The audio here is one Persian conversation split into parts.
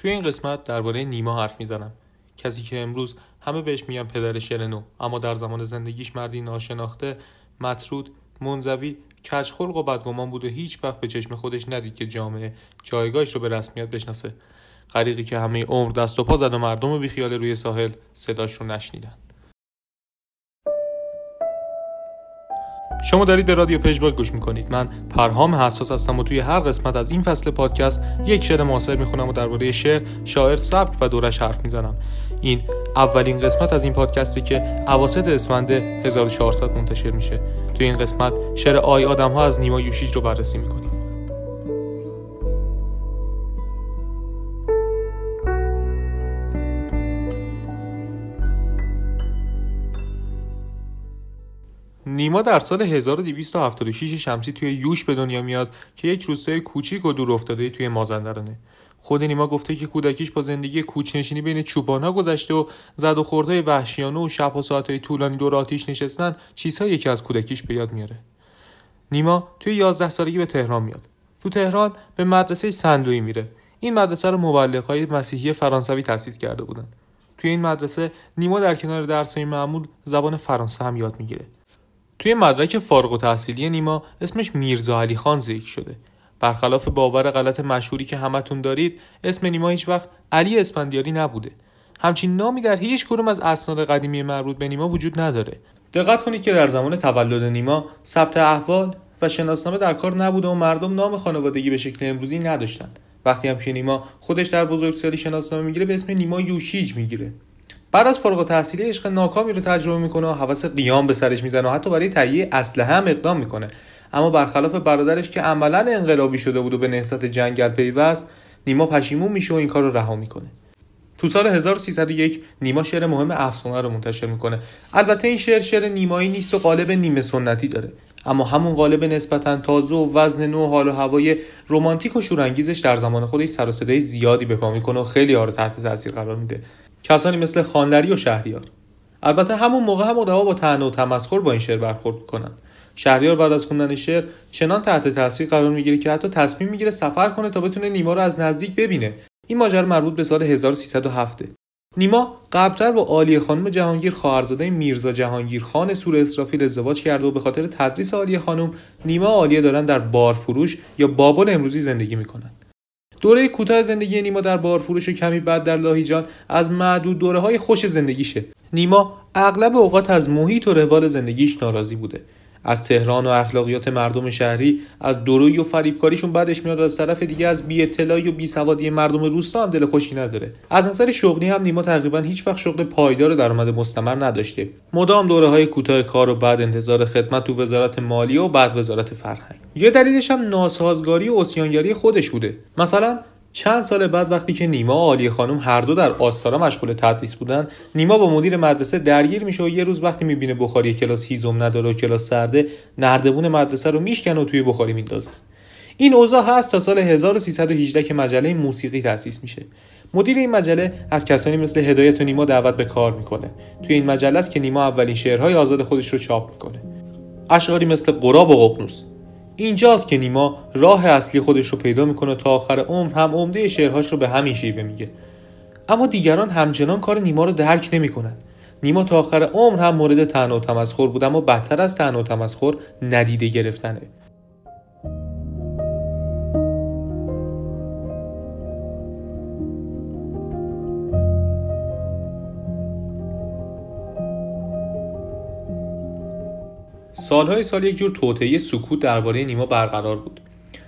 توی این قسمت درباره نیما حرف می‌زنم. کسی که امروز همه بهش میگن پدر شرنو اما در زمان زندگیش مردی ناشناخته مطرود منزوی کچخلق و بدگمان بود و هیچ وقت به چشم خودش ندید که جامعه جایگاهش رو به رسمیت بشناسه. غریقی که همه عمر دست و پا زد و مردم بیخیال روی ساحل صداش رو نشنیدن. شما دارید به رادیو پژواک گوش می‌کنید. من پرهام حساس هستم و توی هر قسمت از این فصل پادکست یک شعر معاصر می‌خونم و درباره شعر شاعر سبک و دورش حرف می‌زنم. این اولین قسمت از این پادکستی که اواسط اسفند 1400 منتشر میشه. توی این قسمت شعر آی آدم ها از نیما یوشیج رو بررسی می‌کنیم. نیما در سال 1276 شمسی توی یوش به دنیا میاد که یک روستای کوچیک و دور افتاده توی مازندرانه. خود نیما گفته که کودکیش با زندگی کوچنشینی بین چوبانها گذشته و زد و خوردهای وحشیانه و شب و ساعتهای طولانی دور آتیش نشستن چیزهایی که از کودکیش به یاد میاره. نیما توی 11 سالگی به تهران میاد. تو تهران به مدرسه سندوی میره. این مدرسه رو مبلغای مسیحی فرانسوی تأسیس کرده بودن. توی این مدرسه نیما در کنار درسهای معمول زبان فرانسه هم یاد می‌گیره. توی مدرک فارغ و تحصیلی نیما اسمش میرزا علی خان ذکر شده. برخلاف باور غلط مشهوری که همتون دارید اسم نیما هیچ وقت علی اسفندیاری نبوده. همچین نامی در هیچ کدوم از اسناد قدیمی مربوط به نیما وجود نداره. دقت کنید که در زمان تولد نیما ثبت احوال و شناسنامه در کار نبوده و مردم نام خانوادگی به شکل امروزی نداشتند وقتی هم که نیما خودش در بزرگسالی شناسنامه می‌گیره به اسم نیما یوشیج می‌گیره. بعد از فارغ التحصیلی عشق ناکامی رو تجربه می‌کنه و حواس قیام به سرش می‌زنه و حتی برای تهیه اسلحه هم اقدام می‌کنه. اما برخلاف برادرش که عملا انقلابی شده بود و به نهضت جنگل پیوست نیما پشیمون میشه و این کار رو رها می‌کنه. تو سال 1301 نیما شعر مهم افسانه رو منتشر می‌کنه. البته این شعر شعر نیمایی نیست و قالب نیمه سنتی داره. اما همون قالب نسبتا تازه و وزن نو حال و هوای رمانتیک و شورانگیزش در زمان خودش سر و صدای زیادی به پا می‌کنه و خیلی ها رو تحت تاثیر قرار میده. کسانی مثل خانلری و شهریار. البته همون موقع هم ادبا با طعنه و تمسخر با این شعر برخورد می‌کنن. شهریار بعد از خوندن شعر چنان تحت تاثیر قرار می‌گیره که حتی تصمیم می‌گیره سفر کنه تا بتونه نیما رو از نزدیک ببینه. این ماجرا مربوط به سال 1307 نیما قبلتر با عالیه خانم جهانگیر خواهرزاده میرزا جهانگیر خان سور اسرافیل ازدواج کرده و به خاطر تدریس عالیه خانم نیما عالیه دارن در بارفروش یا بابل امروزی زندگی می‌کنن. دوره کوتاه زندگی نیما در بارفروش و کمی بعد در لاهیجان از معدود دوره های خوش زندگیشه. نیما اغلب اوقات از محیط و روال زندگیش ناراضی بوده. از تهران و اخلاقیات مردم شهری از دروی و فریبکاریشون بعدش میاد و از طرف دیگه از بی اطلاعی و بی سوادی مردم روستا هم دل خوشی نداره. از نظر شغلی هم نیما تقریبا هیچ وقت شغل پایدار درآمد مستمر نداشته. مدام دوره های کوتاه کار و بعد انتظار خدمت تو وزارت مالیه و بعد وزارت فرهنگ. یه دلیلش هم ناسازگاری و اسیانگری خودش بوده. مثلا چند سال بعد وقتی که نیما و عالی خانم هر دو در آستارا مشغول تدریس بودن نیما با مدیر مدرسه درگیر میشه و یه روز وقتی می‌بینه بخاری کلاس هیزم نداره و کلاس سرده نردبون مدرسه رو میشکنه و توی بخاری میندازه این اوضاع هست تا سال 1318 که مجله موسیقی تأسیس میشه. مدیر این مجله از کسانی مثل هدایت و نیما دعوت به کار می‌کنه. توی این مجله است که نیما اولین شعرهای آزاد خودش رو چاپ می‌کنه. اشعاری مثل قراب و ققنوس اینجاست که نیما راه اصلی خودش رو پیدا می‌کنه تا آخر عمر هم عمده شعرهاش رو به همین شیوه میگه. اما دیگران همچنان کار نیما رو درک نمی‌کنن. نیما تا آخر عمر هم مورد تنها و تمسخر بود اما بدتر از تنها و تمسخر ندیده گرفتنه. سالهای سال یک جور توطئه سکوت درباره نیما برقرار بود.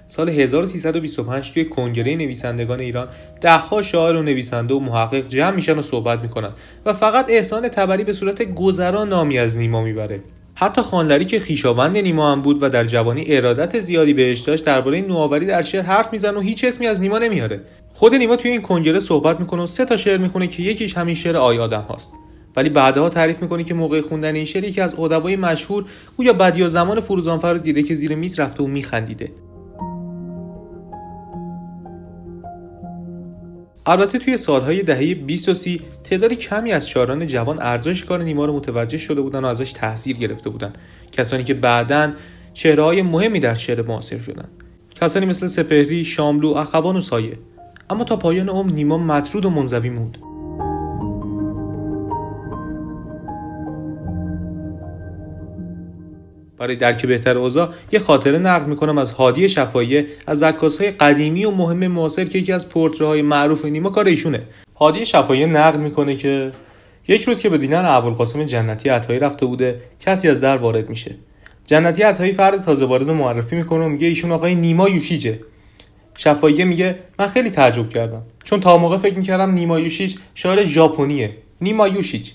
سال 1325 توی کنگره نویسندگان ایران دهها شاعر و نویسنده و محقق جمع میشن و صحبت می‌کنن و فقط احسان تبری به صورت گذرا نامی از نیما می‌بره. حتی خانلری که خیشاوند نیما هم بود و در جوانی ارادت زیادی بهش داشت درباره نوآوری در شعر حرف میزن و هیچ اسمی از نیما نمیاره خود نیما توی این کنگره صحبت می‌کنه و سه تا شعر می‌خونه که یکیش همین شعر آی آدم هاست. ولی بعدها تعریف می‌کنه که موقع خوندن این شعر یکی از ادبای مشهور گویا بدیا زمان فروزانفر رو دیده که زیر میز رفته و میخندیده. البته توی سالهای دهه 20 و 30 تعدادی کمی از شاعران جوان ارزش کار نیما رو متوجه شده بودن و ازش تاثیر گرفته بودن. کسانی که بعدا چهره های مهمی در شعر معاصر شدن. کسانی مثل سپهری، شاملو، اخوان و سایه. اما تا پایان عمر نیما مطرود و منزوی موند. برای درک بهتر اوضاع یه خاطره نقل می‌کنم از هادی شفایی از های قدیمی و مهم معاصر که یکی از های معروف نیما کار ایشونه. هادی شفایی نقل می‌کنه که یک روز که به دیدن ابوالقاسم جنتی عطایی رفته بوده کسی از در وارد میشه. جنتی عطایی فرد تازه وارد رو معرفی می‌کنه و میگه ایشون آقای نیما یوشیجه. شفایی میگه من خیلی تعجب کردم. چون تا موقع فکر می‌کردم نیما یوشیج شاعر ژاپنیه. نیما یوشیج.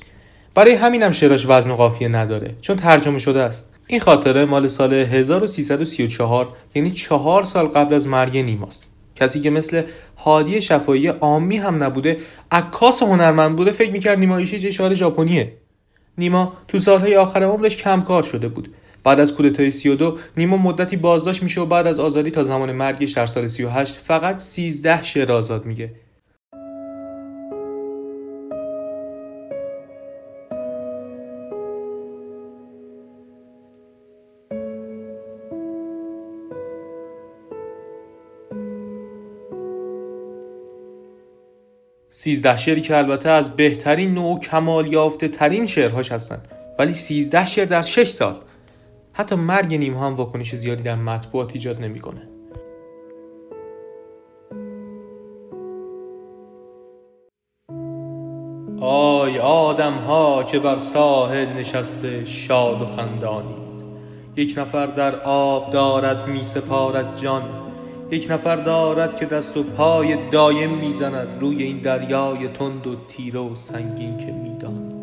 برای همینم شعرش وزن و قافیه نداره چون ترجمه شده است. این خاطره مال سال 1334 یعنی چهار سال قبل از مرگ نیماست. کسی که مثل هادی شفایی عامی هم نبوده عکاس هنرمند بوده فکر می‌کرد نیما یوشیج شاعر ژاپنیه. نیما تو سالهای آخر عمرش کم کار شده بود. بعد از کودتای 32 نیما مدتی بازداشت میشه و بعد از آزادی تا زمان مرگش در سال 38 فقط 13 شعر آزاد میگه. سیزده شعری که البته از بهترین نوع کمال یافته ترین شعرهاش هستند ولی سیزده شعر در شش سال. حتی مرگ نیم هم واکنش زیادی در مطبوعات ایجاد نمی‌کنه. آی آدم ها که بر ساحل نشسته شاد و خندانید. یک نفر در آب دارد می سپارد جان. یک نفر دارد که دست و پای دایم می‌زند روی این دریای تند و تیره و سنگین که می‌دانید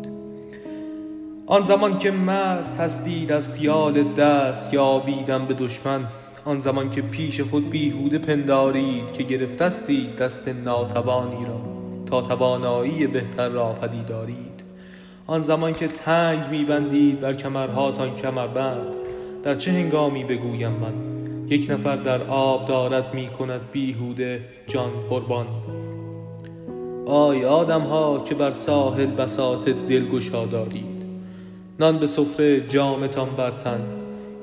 آن زمان که مست هستید از خیال دست یابیدم به دشمن. آن زمان که پیش خود بیهوده پندارید که گرفتستید دست ناتوانی را. تا توانایی بهتر را پدیدارید. آن زمان که تنگ میبندید بر کمرهاتان کمربند. در چه هنگامی بگویم من؟ یک نفر در آب دارد می کند بیهوده جان قربان. آی آدم ها که بر ساحل بساط دلگشا دارید نان به سفره جامتان برتن.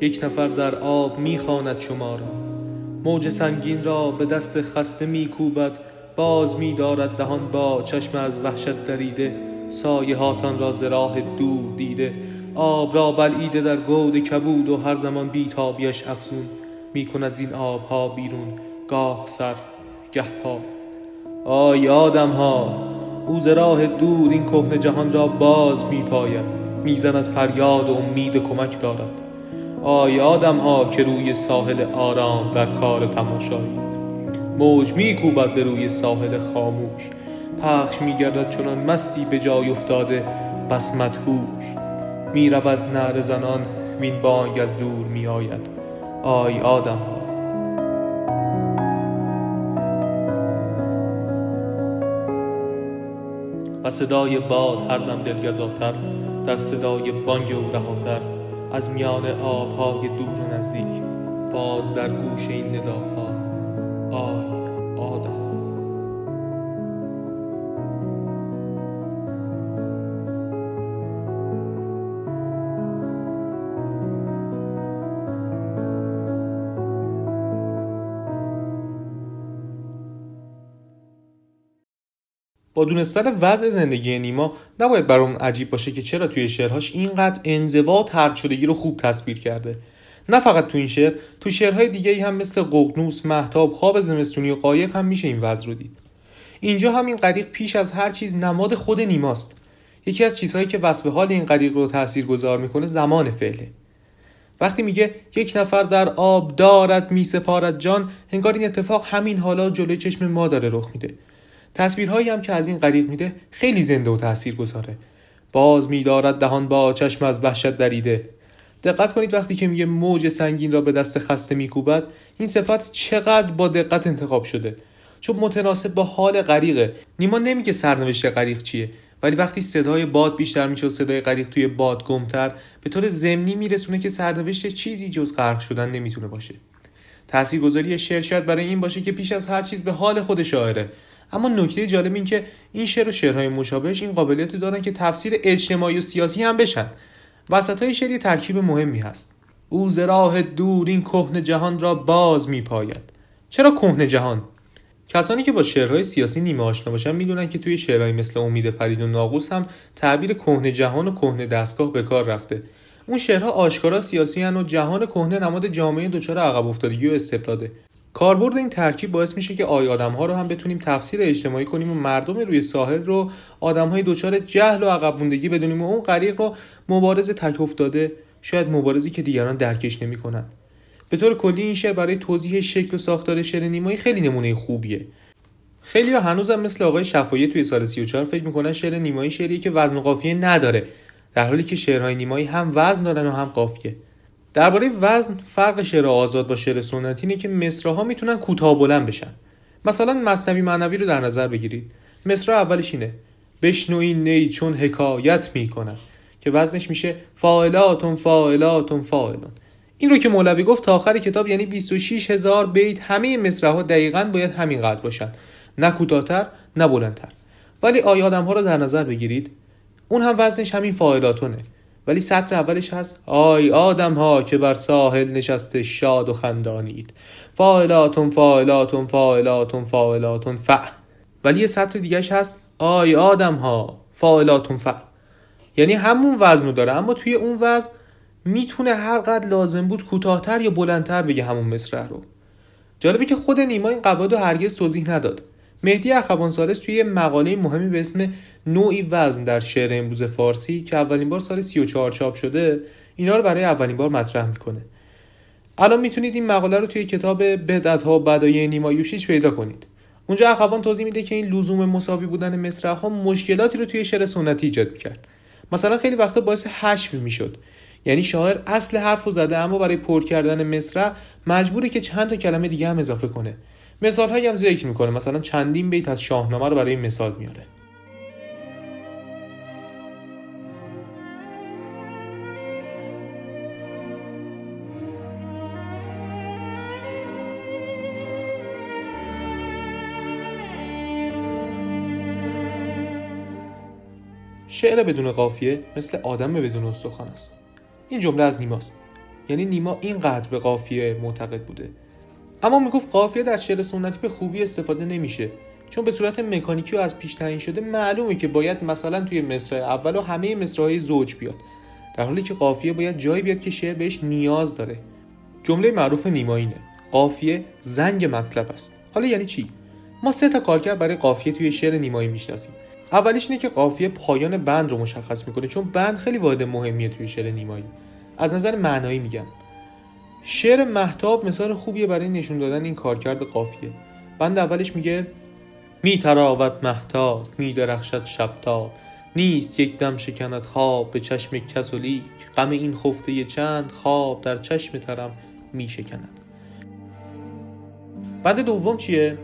یک نفر در آب می‌خواند شما را موج سنگین را به دست خسته میکوبد باز میدارد دهان با چشم از وحشت دریده. سایه هاتان را زراح دور دیده. آب را بلعیده در گود کبود و هر زمان بیتابیش افزون. می کند این آبها بیرون گاه سر گه پا. آی آدم ها او راه دور این کهنه جهان را باز می پاید. می‌زند فریاد و امید کمک دارد. آی آدم ها که روی ساحل آرام در کار تماشایید. موج می کوبد به روی ساحل خاموش. پخش می گردد چنان مستی به جای افتاده بس مدهوش. می رود نعر زنان وین بانگ از دور می آید. آی آدم. ها و صدای باد هر دم دلگزاتر در صدای بانگ او رهاتر از میان آبهای دور و نزدیک باز در گوش این نداها با دونستن وضع زندگی نیما نباید برام عجیب باشه که چرا توی شعرهاش اینقدر انزوا و ترد شدگی رو خوب تصویر کرده. نه فقط تو این شعر تو شعرهای دیگه هم مثل ققنوس محتاب خواب زمستونی و قایق هم میشه این وضع رو دید. اینجا هم این پیش از هر چیز نماد خود نیماست. یکی از چیزهایی که وصف حال این قریق رو تأثیر گذار می‌کنه زمان فعله. وقتی میگه یک نفر در آب دارد میسپارد جان انگار این اتفاق همین حالا جلوی چشم ما داره رخ میده. تصویرهایی هم که از این غریق میده خیلی زنده و تاثیر گذاره باز میدارد دهان با چشم از وحشت دریده. دقت کنید وقتی که میگه موج سنگین را به دست خسته میکوبد این صفت چقدر با دقت انتخاب شده. چون متناسب با حال غریقه. نیما نمیگه سرنوشت غریق چیه ولی وقتی صدای باد بیشتر میشه و صدای غریق توی باد گمتر به طور ضمنی میرسونه که سرنوشت چیزی جز غرق شدن نمی‌تونه باشه. تاثیرگذاری شعر شاید برای این باشه که پیش از هر چیز به حال خود شاعره. اما نکته جالب این که این شعر و شعرهای مشابهش این قابلیت دارن که تفسیر اجتماعی و سیاسی هم بشن. وسط های شعر ترکیب مهمی هست. او راه دور این کهن جهان را باز می پاید چرا کهن جهان؟ کسانی که با شعرهای سیاسی نیمه آشنا باشن می‌دونن که توی شعرهای مثل امید پرید و ناقوس هم تعبیر کهنه جهان و کهنه دستگاه به کار رفته. اون شعرها آشکارا سیاسی هن و جهان کهنه نماد جامعه دچار عقب افتادگی و استبداده. کاربرد این ترکیب باعث میشه که آی آدم ها رو هم بتونیم تفسیر اجتماعی کنیم و مردم روی ساحل رو آدم های دچار جهل و عقب موندگی بدونیم و اون غریق رو مبارز تک افتاده شاید مبارزی که دیگران درکش نمی‌کنن. به طور کلی این شعر برای توضیح شکل و ساختار شعر نیمایی خیلی نمونه خوبیه. خیلی ها هنوزم مثل آقای شفایی توی سال 34 فکر می‌کنن شعر نیمایی شعریه که وزن و قافیه نداره. در حالی که شعرهای نیمایی هم وزن دارن و هم قافیه. درباره وزن فرق شعر آزاد با شعر سنتی اینه که مصرعها می‌تونن کوتاه بلند بشن. مثلا مصنوی معنوی رو در نظر بگیرید. مصرع اولش اینه. بشنوین نی چون حکایت می‌کنن. که وزنش میشه فاعلاتون فاعلاتون فاعلون. این رو که مولوی گفت تا آخر کتاب یعنی 26 هزار بیت همه مصرع ها دقیقا باید همین قدر باشن. نه کوتاهتر نه بلندتر. ولی آیا آدم ها رو در نظر بگیرید؟ اون هم وزنش همین فاعلاتونه. ولی سطر اولش هست. آی آدم ها که بر ساحل نشسته شاد و خندانید. فاعلاتون فاعلاتون فاعلاتون فاعلاتون ف ولی یه سطر دیگهش هست. آی آدم ها فاعلاتون ف یعنی همون وزن رو داره. اما توی اون وزن می‌تونه هر قدر لازم بود کوتاهتر یا بلندتر بگه همون مصرع رو. جالبه که خود نیما این قواعد رو هرگز توضیح نداد. مهدی اخوان سالس توی مقاله مهمی به اسم نوعی وزن در شعر امروز فارسی که اولین بار سال 34 چاپ شده اینا رو برای اولین بار مطرح می‌کنه. الان می‌تونید این مقاله رو توی کتاب بدعت ها بدایه نیما یوشیچ پیدا کنید. اونجا اخوان توضیح میده که این لزوم مساوی بودن مصرع ها مشکلاتی رو توی شعر سنتی ایجاد می‌کرد. مثلا خیلی وقتا باعث حشو می‌شد. یعنی شاعر اصل حرف رو زده اما برای پر کردن مصرع مجبوره که چند تا کلمه دیگه هم اضافه کنه. مثال هایی هم ذکر می‌کنه. مثلا چندین بیت از شاهنامه رو برای مثال میاره. شعر بدون قافیه مثل آدم بدون استخوان است. این جمله از نیماست. یعنی نیما اینقدر به قافیه معتقد بوده. اما می‌گفت قافیه در شعر سنتی به خوبی استفاده نمیشه. چون به صورت مکانیکی و از پیش تعیین شده معلومه که باید مثلا توی مصرع اول و همه مصرعهای زوج بیاد. در حالی که قافیه باید جایی بیاد که شعر بهش نیاز داره. جمله معروف نیما اینه قافیه زنگ مطلب است. حالا یعنی چی؟ ما سه تا کارکرد برای قافیه توی شعر نیمایی می‌شناسیم. اولیش اینه که قافیه پایان بند رو مشخص می‌کنه چون بند خیلی واحد مهمیه توی شعر نیمایی. از نظر معنایی میگم. شعر محتاب مثال خوبیه برای نشون دادن این کارکرد قافیه. بند اولش میگه می تراوت محتاب می درخشد شبتاب. نیست یک دم شکند خواب به چشم کس و لیک. غم این خفته چند خواب در چشم ترم می شکند بعد دوم چیه؟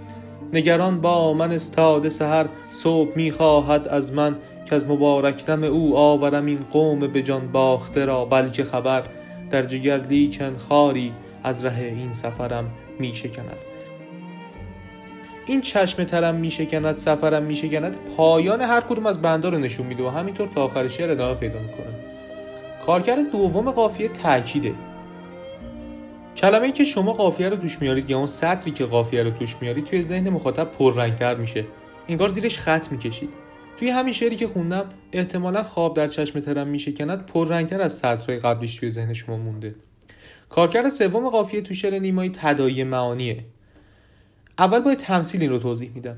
نگران با من استاد سهر صبح می خواهد از من که از مبارک دم او آورم این قوم به جان باخته را. بلکه خبر در جگر لیکن خاری از ره این سفرم می شکند. این چشم ترم می شکند سفرم می شکند. پایان هر کدوم از بندا رو نشون میده و همینطور تا آخر شعر ادامه پیدا می‌کنه. کارکرد دوم قافیه تاکیده کلمه ای که شما قافیه رو توش میارید یا اون سطری که قافیه رو توش میارید توی ذهن مخاطب پررنگتر میشه. انگار زیرش خط می‌کشید. توی همین شعری که خوندم احتمالا خواب در چشم ترم میشکند پررنگتر از سطرهای قبلیش توی ذهن شما مونده. کارکرد سوم قافیه تو شعر نیمایی تدایی معانیه. اول باید تمثیل این رو توضیح میدم.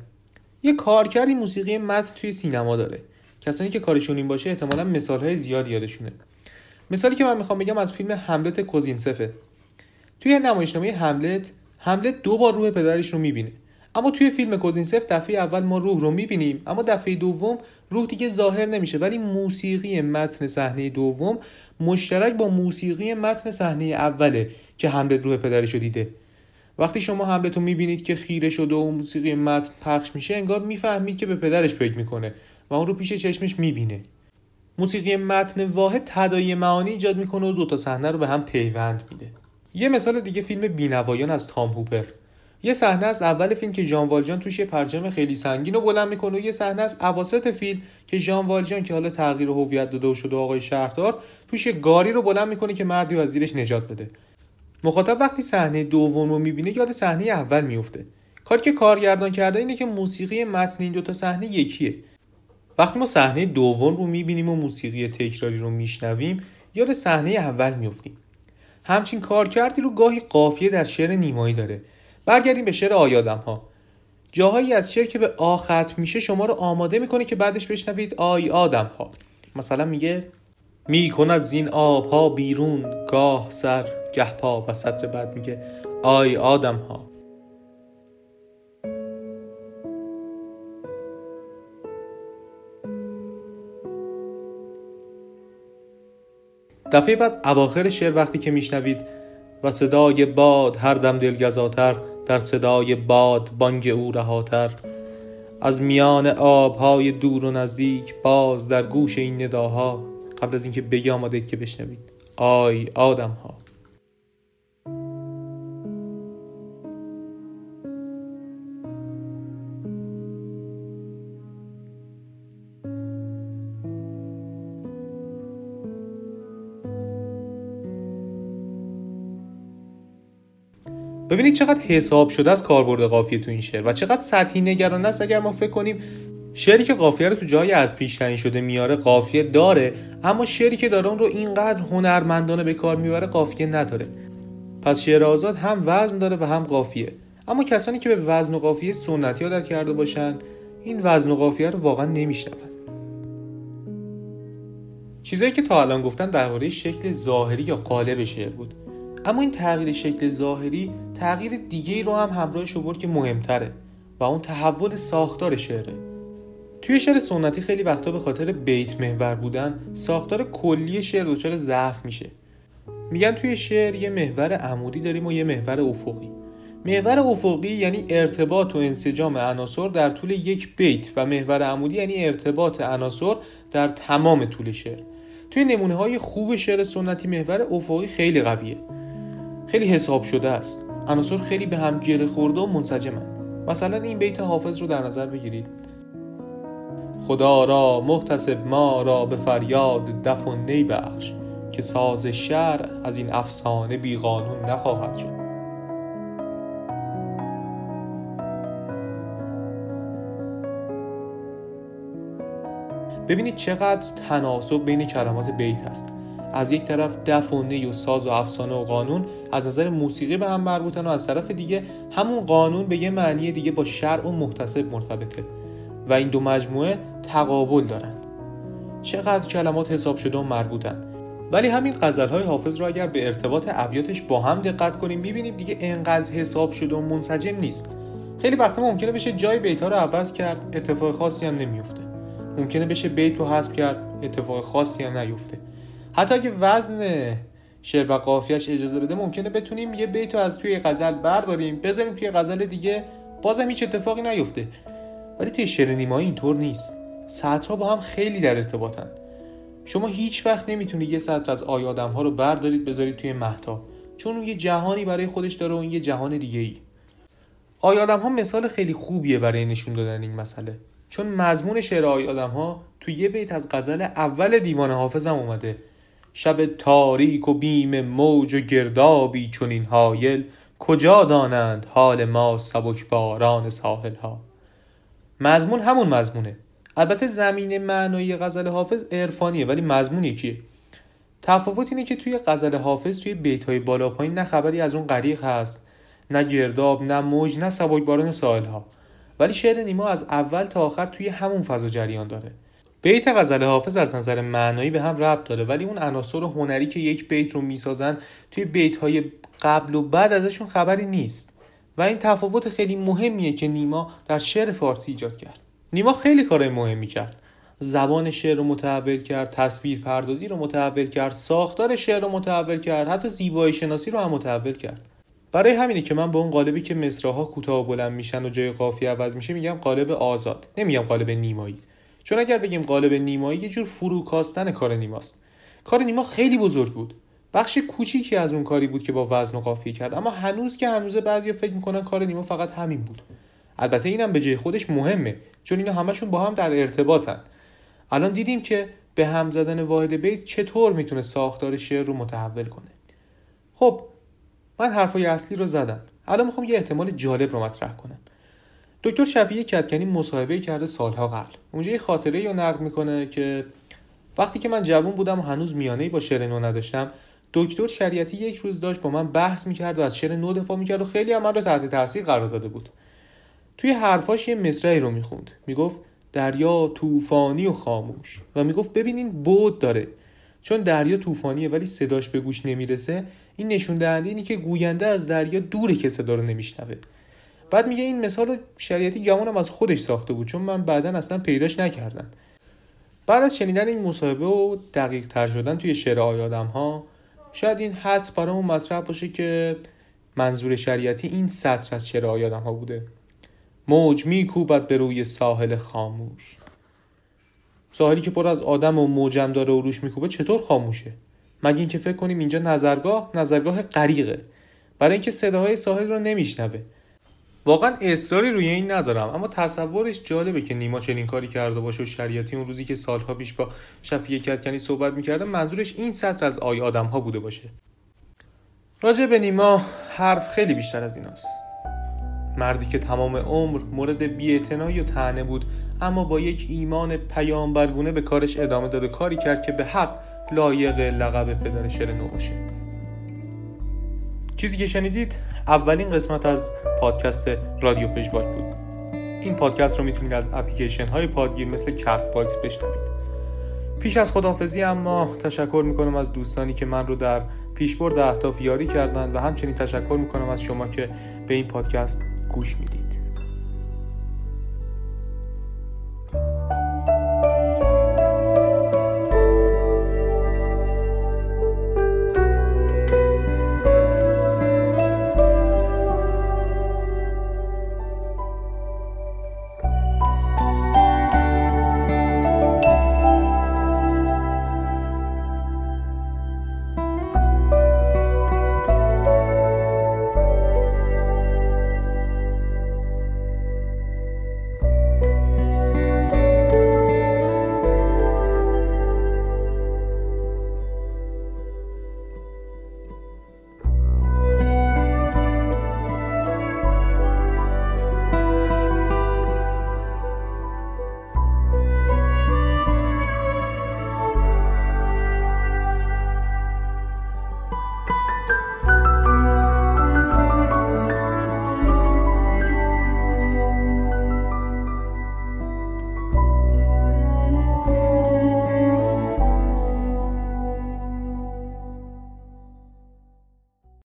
یه کارکردی موسیقی متن توی سینما داره. کسانی که کارشون این باشه احتمالا مثالهای زیادی یادشونه. مثالی که من می‌خوام بگم از فیلم حملت کوزینسفه. توی نمایشنامه حملت حملت دو بار روح پدرش رو می‌بینه. اما توی فیلم کوزینسف دفعه اول ما روح رو می‌بینیم اما دفعه دوم روح دیگه ظاهر نمیشه. ولی موسیقی متن صحنه دوم مشترک با موسیقی متن صحنه اوله که حملت روح پدرش رو دیده. وقتی شما حملت رو می‌بینید که خیره شده و موسیقی متن پخش میشه انگار می‌فهمید که به پدرش فکر می‌کنه و اون رو پیش چشمش می‌بینه. موسیقی متن واحد تدایی معانی ایجاد می‌کنه و دوتا صحنه رو به هم پیوند میده. یه مثال دیگه فیلم بینوایان از تام هوپر. یه صحنه از اول فیلم که ژان والجان توش یه پرچم خیلی سنگین رو بلند می‌کنه و یه صحنه از اواسط فیلم که ژان والجان که حالا تغییر هویت داده و شده آقای شهردار توش یه گاری رو بلند می‌کنه که مردی از زیرش نجات بده. مخاطب وقتی صحنه دوم رو می‌بینه یاد صحنه اول میفته کاری که کارگردان کرده اینه که موسیقی متن این دوتا صحنه یکیه. وقتی ما صحنه دوم رو می‌بینیم و موسیقی تکراری رو میشنویم یاد صحنه اول میفتیم همچین کار کردی رو گاهی قافیه در شعر نیمایی داره. برگردیم به شعر آیادم ها جاهایی از شعر که به آ ختم میشه شما رو آماده می‌کنه که بعدش بشنوید آی آدم ها مثلا میگه می‌کند زین آب ها بیرون گاه سر گه پا و سطر بعد میگه آی آدم ها دفعه بعد اواخر شعر وقتی که میشنوید و صدای باد هر دم دلگزاتر در صدای باد بانگ او رهاتر. از میان آبهای دور و نزدیک باز در گوش این نداها قبل از اینکه بگی آماده که بشنوید. آی آدم ها ببینید چقدر حساب شده از کاربرد قافیه تو این شعر و چقدر سطحی نگران است اگر ما فکر کنیم شعری که قافیه رو تو جای از پیش تعیین شده میاره قافیه داره اما شعری که داره اون رو اینقدر هنرمندانه به کار می‌بره قافیه نداره. پس شعر آزاد هم وزن داره و هم قافیه. اما کسانی که به وزن و قافیه سنتی عادت کرده باشن این وزن و قافیه رو واقعا نمیشنون. چیزایی که تا الان گفتن درباره شکل ظاهری یا قالب شعر بود. اما این تغییر شکل ظاهری تغییر دیگه رو هم همراهش آورد که مهمتره و اون تحول ساختار شعره توی شعر سنتی خیلی وقتا به خاطر بیت محور بودن ساختار کلی شعر دچار ضعف میشه. میگن توی شعر یه محور عمودی داریم و یه محور افقی. محور افقی یعنی ارتباط و انسجام عناصر در طول یک بیت و محور عمودی یعنی ارتباط عناصر در تمام طول شعر. توی نمونه های خوب شعر سنتی محور افقی خیلی قویه. خیلی حساب شده است. عناصر خیلی به هم گره خورده و منسجمن مثلا این بیت حافظ رو در نظر بگیرید. خدا را محتسب ما را به فریاد دف و نی بخش که ساز شر از این افسانه بی قانون نخواهد شد. ببینید چقدر تناسب بین کلمات بیت هست. از یک طرف دف و نی و ساز و افسانه و قانون از نظر موسیقی به هم مربوطن و از طرف دیگه همون قانون به یه معنی دیگه با شرع و محتسب مرتبطه. و این دو مجموعه تقابل دارند چقدر کلمات حساب شده و مربوطن. ولی همین غزل های حافظ رو اگر به ارتباط ابیاتش با هم دقت کنیم می‌بینیم دیگه انقدر حساب شده و منسجم نیست. خیلی وقتا ممکنه بشه جای بیت ها رو عوض کرد اتفاق خاصی هم نمیفته ممکنه بشه بیت رو حذف کرد اتفاق خاصی هم نیفته. حتی اگه وزن شعر و قافیهش اجازه بده ممکنه بتونیم یه بیت رو از توی غزل برداریم بذاریم توی غزل دیگه بازم هیچ اتفاقی نیفته. ولی توی شعر نیمایی اینطور نیست. سطرها با هم خیلی در ارتباطن. شما هیچ وقت نمی‌تونید یه سطر از آی آدم ها رو بردارید بذارید توی محتاب. چون اون یه جهانی برای خودش داره و این یه جهان دیگه ای آی آدم ها مثال خیلی خوبیه برای نشون دادن این مسئله. چون مضمون شعر آی آدم ها توی یه بیت از غزل اول دیوان حافظم اومده. شب تاریک و بیم موج و گردابی چون این حایل کجا دانند حال ما سبک باران ساحل ها مضمون همون مضمونه. البته زمین معنایی غزل حافظ عرفانیه ولی مضمون یکیه. تفاوت اینه که توی غزل حافظ توی بیت های بالا پایین نه خبری از اون غریق هست نه گرداب نه موج نه سبکباران ساحل ها ولی شعر نیما از اول تا آخر توی همون فضا جریان داره. بیت غزل حافظ از نظر معنایی به هم ربط داره ولی اون عناصر هنری که یک بیت رو می‌سازن توی بیت های قبل و بعد ازشون خبری نیست. و این تفاوت خیلی مهمیه که نیما در شعر فارسی ایجاد کرد. نیما خیلی کارهای مهمی کرد. زبان شعر رو متحول کرد تصویر پردازی رو متحول کرد ساختار شعر رو متحول کرد حتی زیبایی شناسی رو هم متحول کرد. برای همینه که من به اون قالبی که مصراها کوتاه و بلند میشن و جای قافیه عوض میشه میگم قالب آزاد. نمیگم قالب نیمایی. چون اگر بگیم قالب نیمایی یه جور فروکاستن کار نیماست. کار نیما خیلی بزرگ بود. بخش کوچیکی از اون کاری بود که با وزن و قافیه کرد. اما هنوز که هنوز بعضی فکر می‌کنن کار نیما فقط همین بود. البته اینم به جای خودش مهمه چون اینا همشون با هم در ارتباطن. الان دیدیم که به هم زدن واحد بیت چطور می‌تونه ساختار شعر رو متحول کنه. خب من حرفای اصلی رو زدم. الان می‌خوام یه احتمال جالب رو مطرح کنم. دکتر شفیع کتکنی مصاحبه کرده سالها قبل. اونجا یه خاطره رو نقل می‌کنه که وقتی که من جوان بودم و هنوز میانه با شعر نو نداشتم دکتر شریعتی یک روز داشت با من بحث می‌کرد و از شعر نو دفاع می‌کرد و خیلی هم من رو تحت تاثیر قرار داده بود. توی حرفاش یه مصرعی رو می‌خوند. می‌گفت دریا طوفانی و خاموش. و می‌گفت ببینین بود داره. چون دریا طوفانیه ولی صداش به گوش نمی‌رسه این نشون دهنده اینی که گوینده از دریا دوره که صدا رو نمیشنوه. بعد میگه این مثال رو شریعتی گمانم از خودش ساخته بود چون من بعدا اصلا پیداش نکردم. بعد از شنیدن این مصاحبه و دقیق تر شدن توی شعر آیادم ها شاید این حدس برامون مطرح باشه که منظور شریعتی این سطر از شعر آیادم ها بوده. موج میکوبد به روی ساحل خاموش. ساحلی که پر از آدم و موجم داره و روش میکوبه چطور خاموشه؟ مگه اینکه فکر کنیم اینجا نظرگاه نظرگاه غریقه. برای اینکه صداهای ساحل رو نمیشنوه. واقعا اصراری روی این ندارم. اما تصورش جالبه که نیما چنین کاری کرده باشه و شریعتی اون روزی که سالها پیش با شفیه کتکنی صحبت می‌کرده منظورش این سطر از آی آدم ها بوده باشه. راجع به نیما حرف خیلی بیشتر از ایناست. مردی که تمام عمر مورد بیاعتنایی و تنه بود اما با یک ایمان پیامبرگونه به کارش ادامه داده کاری کرد که به حق لایق لقب پدر شعر نو باشه. چیزی که شنیدید اولین قسمت از پادکست رادیو پژواک بود. این پادکست رو می‌تونید از اپلیکیشن های پادگیر مثل Castbox بشنوید. پیش از خداحافظی اما تشکر می‌کنم از دوستانی که من رو در پیشبرد اهداف یاری کردن و همچنین تشکر می‌کنم از شما که به این پادکست گوش می‌دید.